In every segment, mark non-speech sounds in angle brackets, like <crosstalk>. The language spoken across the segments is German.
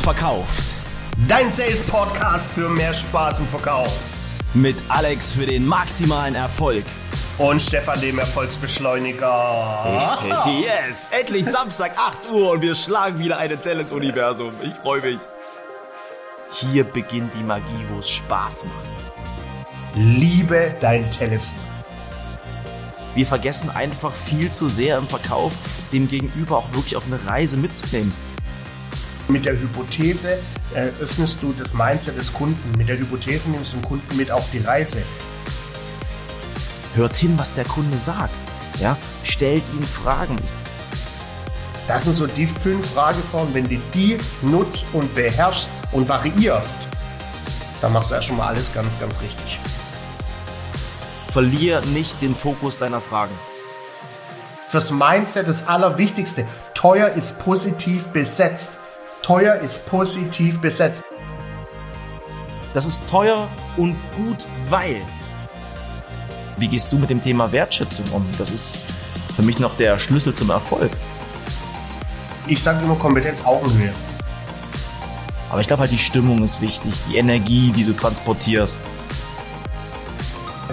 verkauft. Dein Sales Podcast für mehr Spaß im Verkauf. Mit Alex für den maximalen Erfolg. Und Stefan, dem Erfolgsbeschleuniger. Yes! Endlich Samstag <laughs> 8 Uhr und wir schlagen wieder eine ins Universum. Ich freue mich. Hier beginnt die Magie, wo es Spaß macht. Liebe dein Telefon. Wir vergessen einfach viel zu sehr im Verkauf, dem Gegenüber auch wirklich auf eine Reise mitzunehmen. Mit der Hypothese äh, öffnest du das Mindset des Kunden. Mit der Hypothese nimmst du den Kunden mit auf die Reise. Hört hin, was der Kunde sagt. Ja? Stellt ihm Fragen. Das sind so die fünf Frageformen. Wenn du die nutzt und beherrschst und variierst, dann machst du ja schon mal alles ganz, ganz richtig. Verlier nicht den Fokus deiner Fragen. Fürs Mindset das Allerwichtigste. Teuer ist positiv besetzt. Teuer ist positiv besetzt. Das ist teuer und gut, weil. Wie gehst du mit dem Thema Wertschätzung um? Das ist für mich noch der Schlüssel zum Erfolg. Ich sage immer Kompetenz Augenhöhe. Aber ich glaube halt, die Stimmung ist wichtig, die Energie, die du transportierst.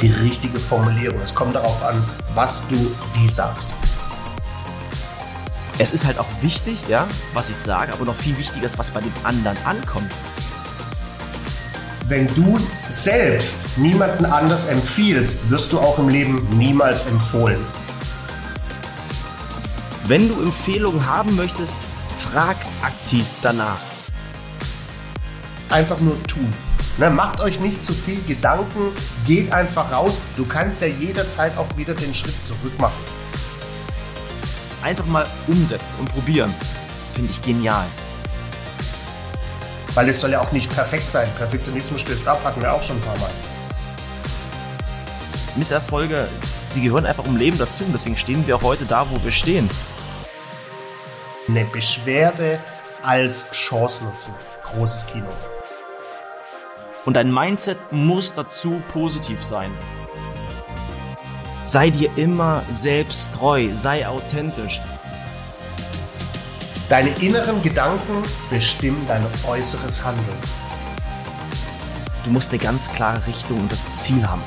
Die richtige Formulierung. Es kommt darauf an, was du wie sagst. Es ist halt auch wichtig, ja, was ich sage, aber noch viel wichtiger ist, was bei dem anderen ankommt. Wenn du selbst niemanden anders empfiehlst, wirst du auch im Leben niemals empfohlen. Wenn du Empfehlungen haben möchtest, frag aktiv danach. Einfach nur tun. Ne, macht euch nicht zu viel Gedanken, geht einfach raus. Du kannst ja jederzeit auch wieder den Schritt zurück machen. Einfach mal umsetzen und probieren. Finde ich genial. Weil es soll ja auch nicht perfekt sein. Perfektionismus stößt ab, hatten wir auch schon ein paar Mal. Misserfolge, sie gehören einfach im Leben dazu und deswegen stehen wir heute da, wo wir stehen. Eine Beschwerde als Chance nutzen. Großes Kino. Und dein Mindset muss dazu positiv sein. Sei dir immer selbst treu, sei authentisch. Deine inneren Gedanken bestimmen dein äußeres Handeln. Du musst eine ganz klare Richtung und das Ziel haben.